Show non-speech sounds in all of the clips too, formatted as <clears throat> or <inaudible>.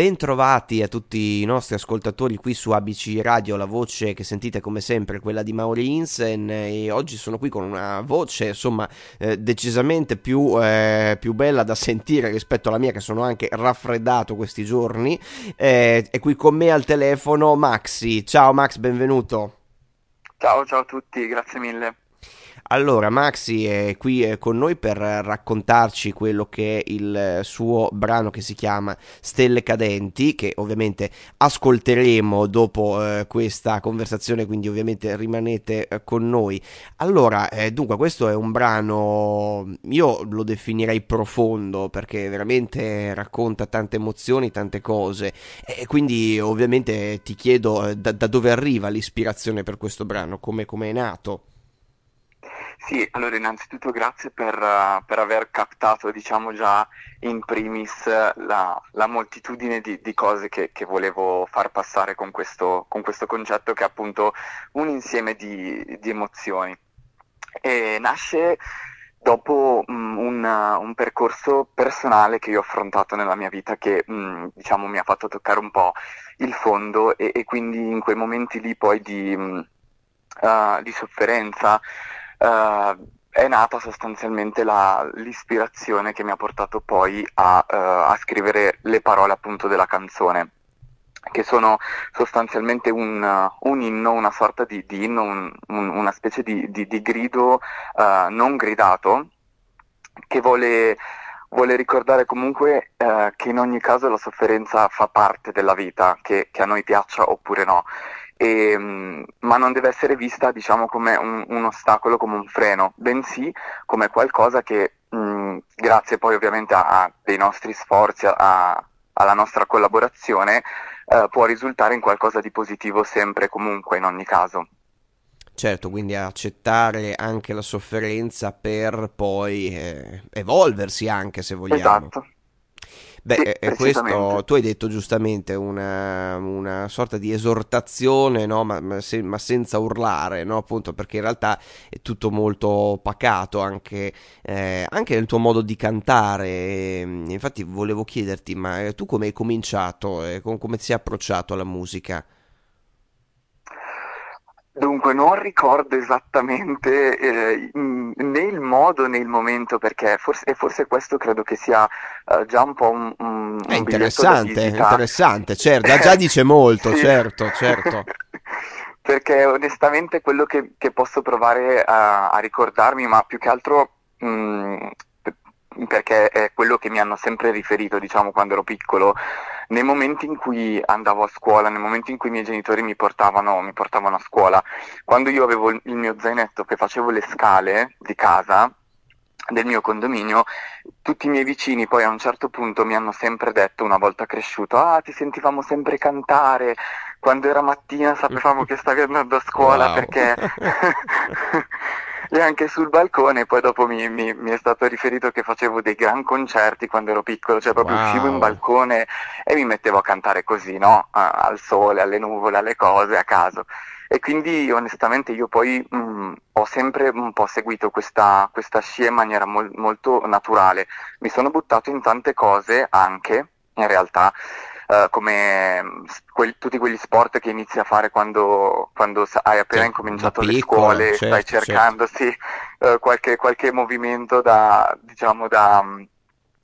Bentrovati a tutti i nostri ascoltatori qui su ABC Radio, la voce che sentite come sempre è quella di Mauri Insen e oggi sono qui con una voce insomma eh, decisamente più, eh, più, bella da sentire rispetto alla mia che sono anche raffreddato questi giorni. Eh, qui con me al telefono Maxi. Ciao Max, benvenuto. Ciao, ciao a tutti, grazie mille. Allora, Maxi è qui eh, con noi per raccontarci quello che è il suo brano che si chiama Stelle Cadenti, che ovviamente ascolteremo dopo eh, questa conversazione, quindi ovviamente rimanete eh, con noi. Allora, eh, dunque, questo è un brano, io lo definirei profondo perché veramente racconta tante emozioni, tante cose e quindi ovviamente ti chiedo eh, da, da dove arriva l'ispirazione per questo brano, come è nato. Sì, allora innanzitutto grazie per, uh, per aver captato, diciamo già in primis, la, la moltitudine di, di cose che, che, volevo far passare con questo, con questo, concetto che è appunto un insieme di, di emozioni. E nasce dopo um, un, un, percorso personale che io ho affrontato nella mia vita che um, diciamo mi ha fatto toccare un po' il fondo e, e quindi in quei momenti lì poi di, um, uh, di sofferenza uh, è nata sostanzialmente la, l'ispirazione che mi ha portato poi a, uh, a, scrivere le parole appunto della canzone che sono sostanzialmente un, uh, un inno, una sorta di, di inno, un, un, una specie di, di, di grido non gridato che vuole, vuole ricordare comunque che in ogni caso la sofferenza fa parte della vita, che, che a noi piaccia oppure no e, ehm, ma non deve essere vista diciamo, come un, un, ostacolo, come un freno, bensì come qualcosa che mh, grazie poi ovviamente a, a dei nostri sforzi, a, alla nostra collaborazione, eh, può risultare in qualcosa di positivo sempre e comunque in ogni caso. Certo, quindi accettare anche la sofferenza per poi eh, evolversi anche se vogliamo. Esatto. Beh, sì, eh, questo tu hai detto giustamente una, una sorta di esortazione, no? ma, ma, se, ma, senza urlare, no? appunto perché in realtà è tutto molto pacato anche, eh, anche nel tuo modo di cantare. E, infatti volevo chiederti, ma eh, tu come hai cominciato, e come ti sei approcciato alla musica? Dunque, non ricordo esattamente eh, né il modo né il momento, perché forse, e forse questo credo che sia uh, già un po' un, un È interessante, interessante, certo, già, già <laughs> dice molto, sì. certo, certo. <laughs> perché onestamente quello che, che posso provare a, a, ricordarmi, ma più che altro mh, perché è quello che mi hanno sempre riferito, diciamo, quando ero piccolo, nei momenti in cui andavo a scuola, nei momenti in cui i miei genitori mi portavano, mi portavano a scuola, quando io avevo il mio zainetto che facevo le scale di casa, del mio condominio, tutti i miei vicini poi a un certo punto mi hanno sempre detto, una volta cresciuto, ah ti sentivamo sempre cantare, quando era mattina sapevamo <laughs> che stavi andando a scuola wow. perché... <laughs> <laughs> e anche sul balcone, poi dopo mi, mi, mi, è stato riferito che facevo dei gran concerti quando ero piccolo, cioè proprio wow. uscivo in balcone e mi mettevo a cantare così, no? al sole, alle nuvole, alle cose, a caso. E quindi onestamente io poi mh, mm, ho sempre un po' seguito questa, questa scia in maniera mol, molto naturale. Mi sono buttato in tante cose anche, in realtà, Uh, come mm, que- tutti quegli sport che inizi a fare quando, quando hai appena certo, incominciato le scuole, certo, stai cercando certo. sì, uh, qualche, qualche, movimento da, diciamo, da, mm,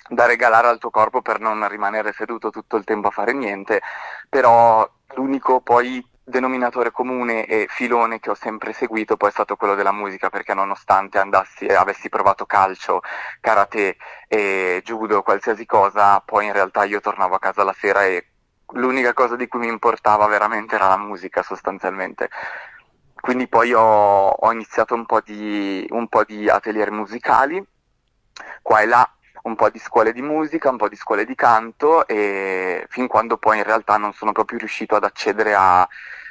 da regalare al tuo corpo per non rimanere seduto tutto il tempo a fare niente, però l'unico poi denominatore comune e filone che ho sempre seguito poi è stato quello della musica perché nonostante andassi, avessi provato calcio, karate e judo, qualsiasi cosa, poi in realtà io tornavo a casa la sera e l'unica cosa di cui mi importava veramente era la musica sostanzialmente. Quindi poi ho, ho iniziato un po, di, un po' di atelier musicali, qua e là un po' di scuole di musica, un po' di scuole di canto e fin quando poi in realtà non sono proprio riuscito ad accedere a,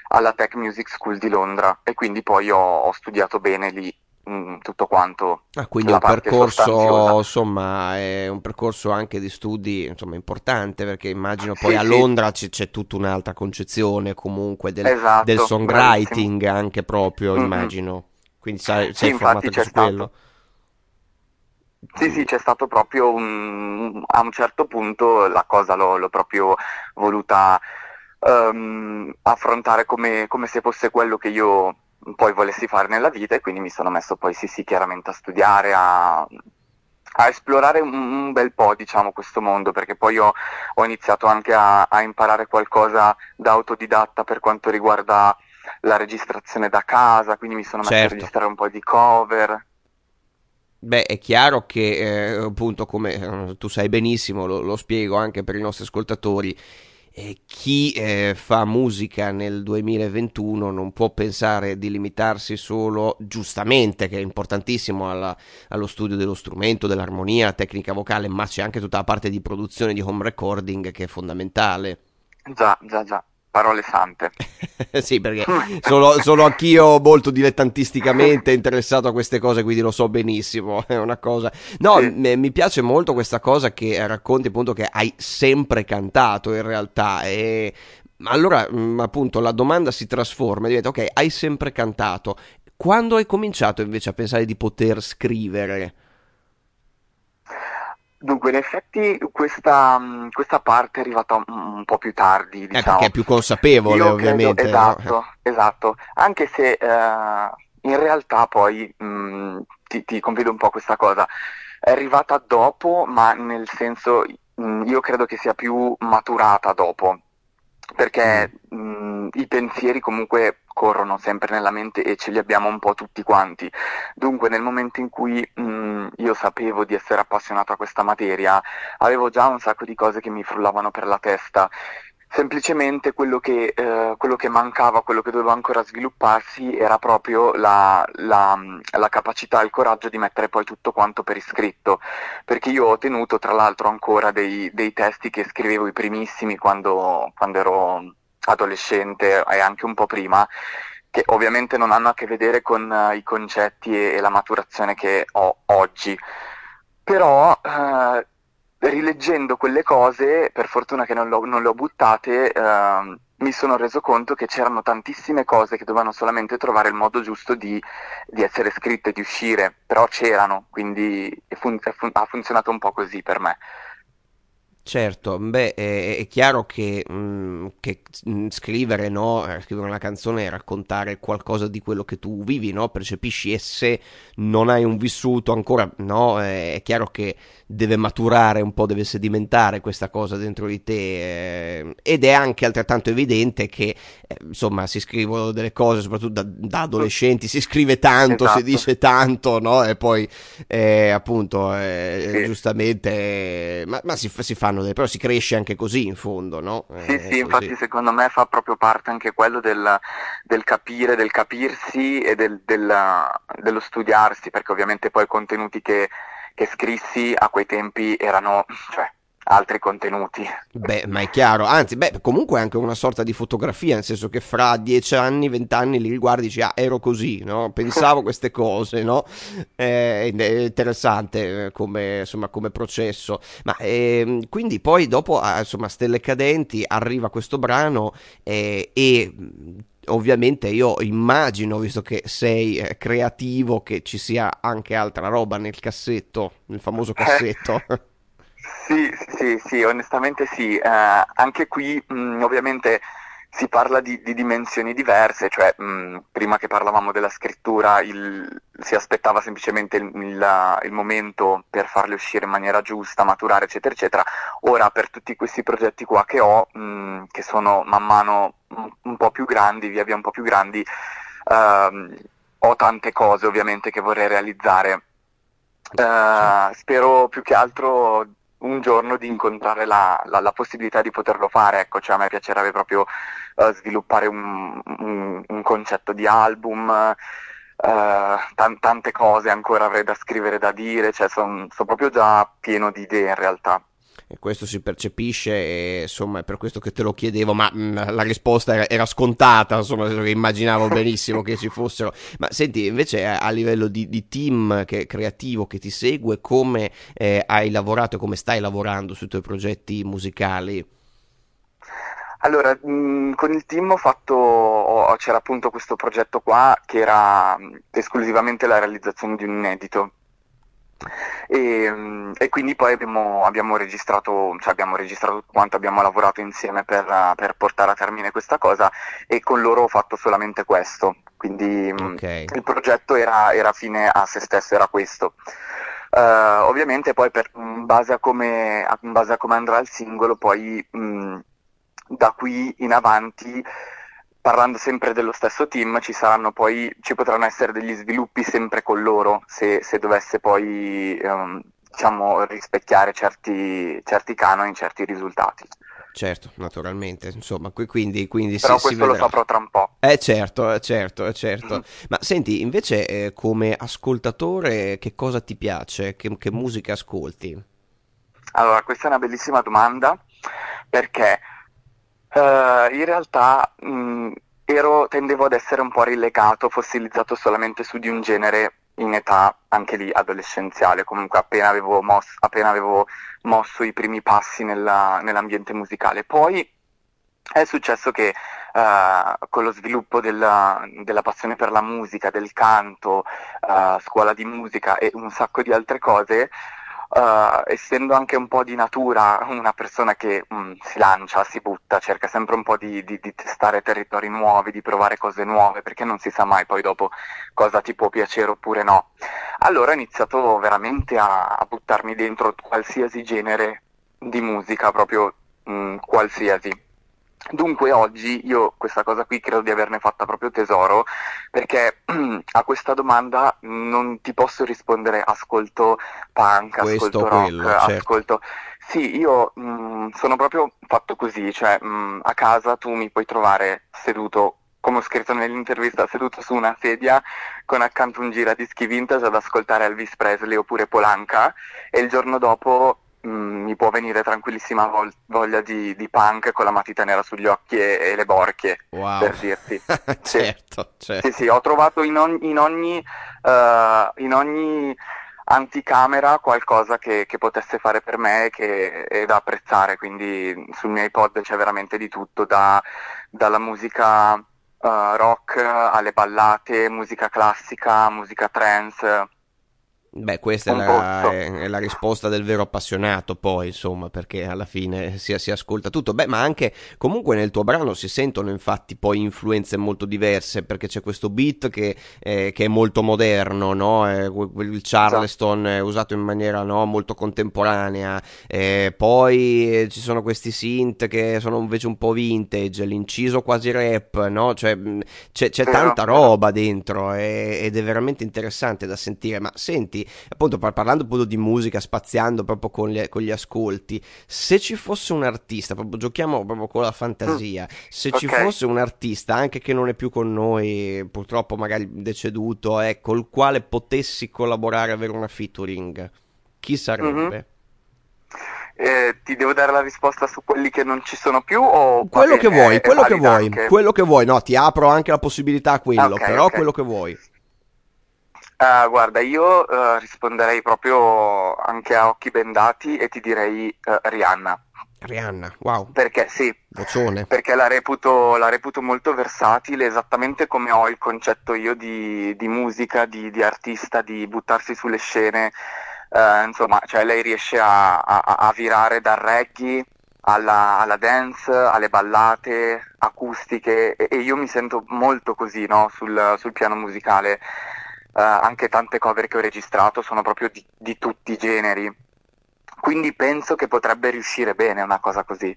alla Tech Music School di Londra e quindi poi ho, ho studiato bene lì mh, mm, tutto quanto. Ah, quindi un percorso, insomma, è un percorso anche di studi insomma, importante perché immagino poi sì, a Londra sì. c'è, c'è, tutta un'altra concezione comunque del, esatto, del songwriting bravissimo. anche proprio, mm-hmm. immagino. Quindi sei, sei sì, formato su quello. Sì, sì, c'è stato proprio un, a un certo punto la cosa l'ho, l'ho proprio voluta um, affrontare come, come, se fosse quello che io poi volessi fare nella vita e quindi mi sono messo poi sì sì chiaramente a studiare, a, a esplorare un, un, bel po' diciamo questo mondo perché poi ho, ho iniziato anche a, a, imparare qualcosa da autodidatta per quanto riguarda la registrazione da casa, quindi mi sono messo certo. a registrare un po' di cover. Beh, è chiaro che, eh, appunto, come eh, tu sai benissimo, lo, lo, spiego anche per i nostri ascoltatori, eh, chi eh, fa musica nel 2021 non può pensare di limitarsi solo, giustamente, che è importantissimo, alla, allo studio dello strumento, dell'armonia, tecnica vocale, ma c'è anche tutta la parte di produzione di home recording che è fondamentale. Già, già, già parole sante. <laughs> sì, perché <laughs> sono, sono, anch'io molto dilettantisticamente interessato a queste cose, quindi lo so benissimo. <laughs> È una cosa. No, sì. m- mi piace molto questa cosa che racconti appunto che hai sempre cantato in realtà. E allora, mh, appunto, la domanda si trasforma diventa: ok, hai sempre cantato. Quando hai cominciato invece a pensare di poter scrivere? Dunque, in effetti questa, questa parte è arrivata un, po' più tardi, diciamo. Eh, perché è più consapevole, Io ovviamente. Credo, esatto, no? esatto. Anche se eh, in realtà poi mh, ti, ti confido un po' questa cosa. È arrivata dopo, ma nel senso mh, io credo che sia più maturata dopo perché mh, mm, i pensieri comunque corrono sempre nella mente e ce li abbiamo un po' tutti quanti. Dunque nel momento in cui mh, io sapevo di essere appassionato a questa materia, avevo già un sacco di cose che mi frullavano per la testa Semplicemente quello che, eh, quello che, mancava, quello che doveva ancora svilupparsi era proprio la, la, la, capacità, il coraggio di mettere poi tutto quanto per iscritto, perché io ho tenuto tra l'altro ancora dei, dei testi che scrivevo i primissimi quando, quando ero adolescente e anche un po' prima, che ovviamente non hanno a che vedere con uh, i concetti e, e, la maturazione che ho oggi. Però uh, rileggendo quelle cose, per fortuna che non, non le ho buttate, eh, mi sono reso conto che c'erano tantissime cose che dovevano solamente trovare il modo giusto di, di essere scritte, di uscire, però c'erano, quindi fun- fun- ha funzionato un po' così per me. Certo, beh, è, è chiaro che, mh, mm, che mh, mm, scrivere, no? Eh, scrivere una canzone è raccontare qualcosa di quello che tu vivi, no? Percepisci e se non hai un vissuto ancora, no? È chiaro che deve maturare un po', deve sedimentare questa cosa dentro di te eh, ed è anche altrettanto evidente che, eh, insomma, si scrivono delle cose, soprattutto da, da adolescenti, si scrive tanto, esatto. si dice tanto, no? E poi, eh, appunto, eh, sì. giustamente, ma, ma si, si fanno fanno delle, però si cresce anche così in fondo, no? Sì, eh, sì, infatti secondo me fa proprio parte anche quello del, del capire, del capirsi e del, del, dello studiarsi, perché ovviamente poi i contenuti che, che scrissi a quei tempi erano, cioè, altri contenuti. Beh, ma è chiaro, anzi, beh, comunque è anche una sorta di fotografia, nel senso che fra dieci anni, vent'anni li riguardi e dici, ah, ero così, no? Pensavo <laughs> queste cose, no? Eh, è interessante eh, come, insomma, come processo. Ma eh, quindi poi dopo, ah, insomma, Stelle Cadenti, arriva questo brano eh, e ovviamente io immagino, visto che sei eh, creativo, che ci sia anche altra roba nel cassetto, nel famoso cassetto. <laughs> Sì, sì, sì, onestamente sì. Eh, anche qui mh, mm, ovviamente si parla di, di dimensioni diverse, cioè mh, mm, prima che parlavamo della scrittura il, si aspettava semplicemente il, il, il, momento per farle uscire in maniera giusta, maturare, eccetera, eccetera. Ora per tutti questi progetti qua che ho, mh, mm, che sono man mano un, un, po' più grandi, via via un po' più grandi, ehm, ho tante cose ovviamente che vorrei realizzare. Uh, spero più che altro un giorno di incontrare la, la, la, possibilità di poterlo fare, ecco, cioè a me piacerebbe proprio uh, sviluppare un, un, un, concetto di album, uh, t- tante cose ancora avrei da scrivere, da dire, cioè sono son proprio già pieno di idee in realtà e questo si percepisce e insomma è per questo che te lo chiedevo ma mh, mm, la risposta era, era, scontata insomma immaginavo benissimo che ci fossero. Ma senti invece a, livello di, di, team che, creativo che ti segue come eh, hai lavorato e come stai lavorando sui tuoi progetti musicali? Allora, mm, con il team ho fatto, c'era appunto questo progetto qua che era mm, esclusivamente la realizzazione di un inedito E, mm, e, quindi poi abbiamo, abbiamo, registrato, cioè abbiamo registrato quanto, abbiamo lavorato insieme per, per, portare a termine questa cosa e con loro ho fatto solamente questo, quindi mm, okay. il progetto era, era, fine a se stesso, era questo. Uh, ovviamente poi per, in, base a come, in base a come andrà il singolo, poi mh, mm, da qui in avanti parlando sempre dello stesso team, ci saranno poi, ci potranno essere degli sviluppi sempre con loro, se, se dovesse poi um, diciamo, rispecchiare certi, certi canoni, certi risultati. Certo, naturalmente, insomma, quindi, quindi Però si, questo si lo saprò tra un po'. Eh certo, eh, certo, eh, certo. Mm. Ma senti, invece eh, come ascoltatore che cosa ti piace? Che, che musica ascolti? Allora, questa è una bellissima domanda perché Uh, in realtà mh, mm, ero, tendevo ad essere un po' relegato, fossilizzato solamente su di un genere in età anche lì adolescenziale, comunque appena avevo, mosso, appena avevo mosso i primi passi nella, nell'ambiente musicale. Poi è successo che uh, con lo sviluppo della, della, passione per la musica, del canto, uh, scuola di musica e un sacco di altre cose, uh, essendo anche un po' di natura una persona che mh, mm, si lancia, si butta, cerca sempre un po' di, di, di, testare territori nuovi, di provare cose nuove, perché non si sa mai poi dopo cosa ti può piacere oppure no. Allora ho iniziato veramente a, a buttarmi dentro qualsiasi genere di musica, proprio mh, mm, qualsiasi. Dunque oggi io questa cosa qui credo di averne fatta proprio tesoro perché <clears throat> a questa domanda non ti posso rispondere ascolto punk, Questo, ascolto rock, quello, certo. ascolto... Sì, io mh, mm, sono proprio fatto così, cioè mh, mm, a casa tu mi puoi trovare seduto come ho scritto nell'intervista, seduto su una sedia con accanto un giradischi vintage ad ascoltare Elvis Presley oppure Polanca e il giorno dopo Mm, mi può venire tranquillissima vol- voglia di, di, punk con la matita nera sugli occhi e, e le borchie, wow. per dirti. <laughs> certo, sì. certo. Sì, sì, ho trovato in ogni, in ogni, uh, in ogni anticamera qualcosa che, che, potesse fare per me e che è da apprezzare, quindi sul mio iPod c'è veramente di tutto, da, dalla musica uh, rock alle ballate, musica classica, musica trance Beh, questa è la, è la, risposta del vero appassionato, poi, insomma, perché alla fine si, si, ascolta tutto. Beh, ma anche comunque nel tuo brano si sentono infatti poi influenze molto diverse, perché c'è questo beat che, eh, che è molto moderno, no? Eh, il Charleston è usato in maniera no, molto contemporanea, eh, poi eh, ci sono questi synth che sono invece un po' vintage, l'inciso quasi rap, no? Cioè, c'è, c'è tanta roba dentro ed è veramente interessante da sentire. Ma senti, appunto par- parlando appunto di musica, spaziando proprio con, le, con, gli ascolti, se ci fosse un artista, proprio giochiamo proprio con la fantasia, mm. se okay. ci fosse un artista, anche che non è più con noi, purtroppo magari deceduto, eh, col quale potessi collaborare, avere una featuring, chi sarebbe? Mm-hmm. Eh, ti devo dare la risposta su quelli che non ci sono più o quello che vuoi, quello che vuoi, quello che vuoi, no, ti apro anche la possibilità a quello, okay, però okay. quello che vuoi. Uh, guarda, io uh, risponderei proprio anche a occhi bendati e ti direi uh, Rihanna. Rihanna, wow. Perché sì, Boccione. perché la reputo, la reputo, molto versatile, esattamente come ho il concetto io di, di musica, di, di, artista, di buttarsi sulle scene. insomma, cioè lei riesce a, a, a virare dal reggae alla, alla, dance, alle ballate acustiche e, e, io mi sento molto così no? sul, sul piano musicale anche tante cover che ho registrato sono proprio di, di tutti i generi. Quindi penso che potrebbe riuscire bene una cosa così.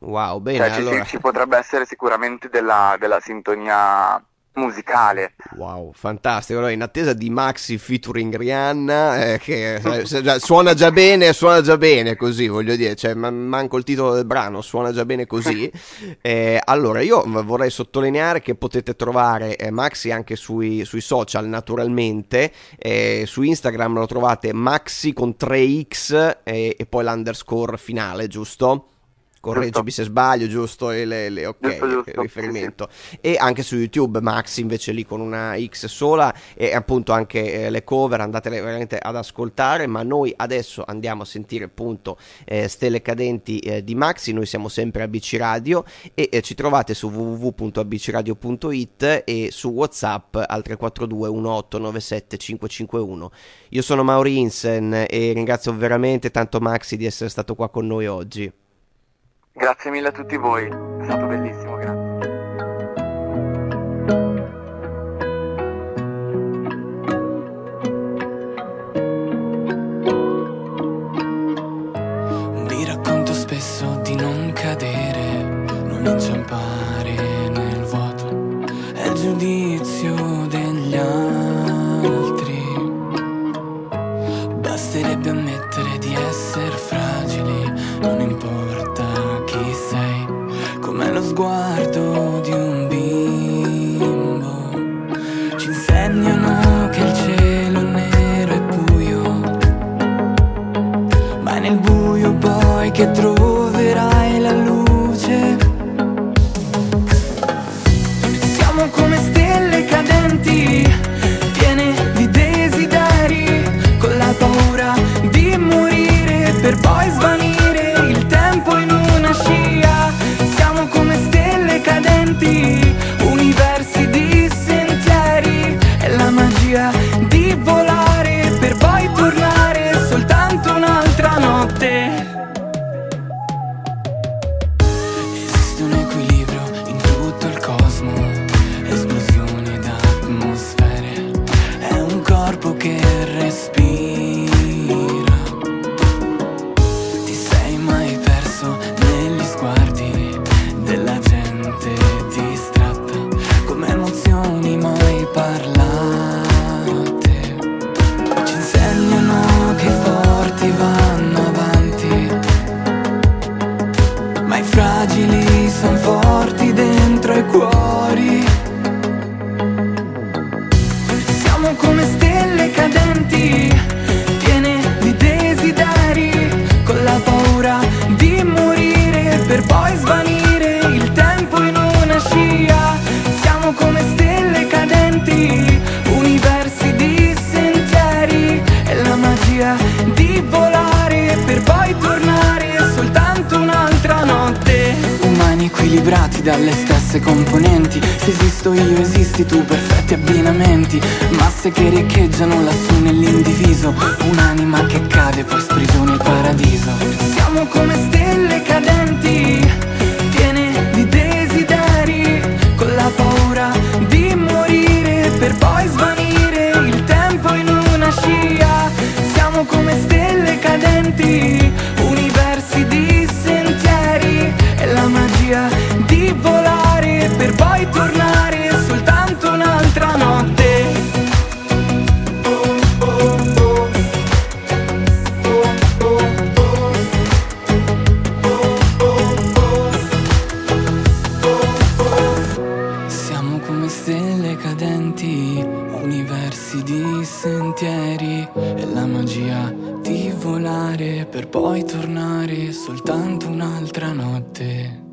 Wow, bene. Cioè, allora... ci, ci, potrebbe essere sicuramente della, della sintonia musicale. Wow, fantastico. Allora, in attesa di Maxi featuring Rihanna, eh, che eh, suona già bene, suona già bene così, voglio dire, cioè, manco il titolo del brano, suona già bene così. <laughs> Eh, allora, io vorrei sottolineare che potete trovare eh, Maxi anche sui, sui social, naturalmente. Eh, su Instagram lo trovate Maxi con 3x e poi l'underscore finale, giusto? Correggimi giusto. se sbaglio, giusto? E le, le, ok, giusto, giusto. riferimento. Sì. E anche su YouTube Max invece lì con una X sola e appunto anche eh, le cover, andatele veramente ad ascoltare, ma noi adesso andiamo a sentire appunto eh, Stelle Cadenti eh, di Maxi, noi siamo sempre a BC Radio e eh, ci trovate su www.abcradio.it e su WhatsApp al 342 1897 551. Io sono Mauri Insen e ringrazio veramente tanto Maxi di essere stato qua con noi oggi. Grazie mille a tutti voi, è stato bellissimo, grazie. Vi racconto spesso here equilibrati dalle stesse componenti, se esisto io esisti tu, perfetti abbinamenti, masse che riecheggiano lassù nell'indiviso, un'anima che cade poi sprigiona il paradiso. Siamo come stelle cadenti, sentieri, è la magia di volare per poi tornare soltanto un'altra notte.